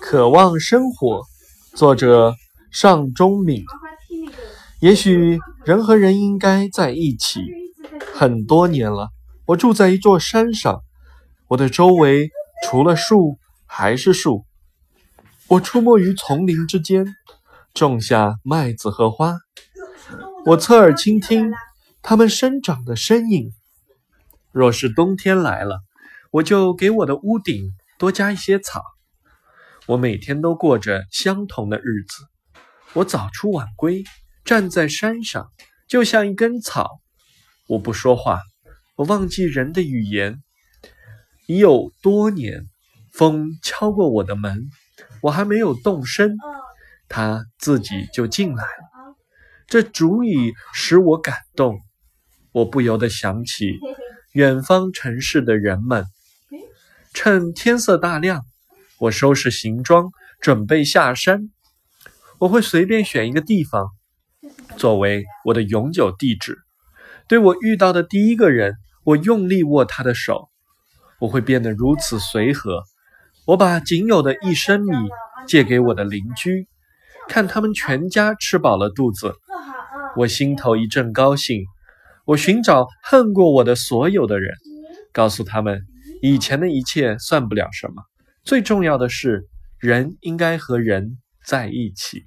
渴望生活，作者尚中敏。也许人和人应该在一起。很多年了，我住在一座山上，我的周围除了树还是树。我出没于丛林之间，种下麦子和花。我侧耳倾听它们生长的声音。若是冬天来了，我就给我的屋顶多加一些草。我每天都过着相同的日子。我早出晚归，站在山上，就像一根草。我不说话，我忘记人的语言。已有多年，风敲过我的门，我还没有动身，它自己就进来了。这足以使我感动。我不由得想起远方城市的人们。趁天色大亮，我收拾行装，准备下山。我会随便选一个地方，作为我的永久地址。对我遇到的第一个人，我用力握他的手。我会变得如此随和。我把仅有的一升米借给我的邻居，看他们全家吃饱了肚子，我心头一阵高兴。我寻找恨过我的所有的人，告诉他们。以前的一切算不了什么，最重要的是人应该和人在一起。